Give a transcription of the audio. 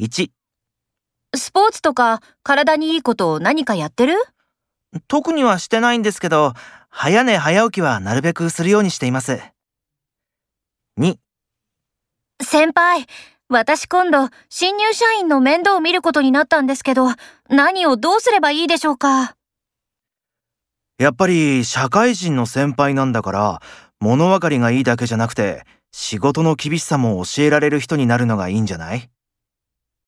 1、スポーツとか体にいいこと何かやってる？特にはしてないんですけど、早寝早起きはなるべくするようにしています。2、先輩、私今度新入社員の面倒を見ることになったんですけど、何をどうすればいいでしょうか？やっぱり社会人の先輩なんだから、物分かりがいいだけじゃなくて、仕事の厳しさも教えられる人になるのがいいんじゃない？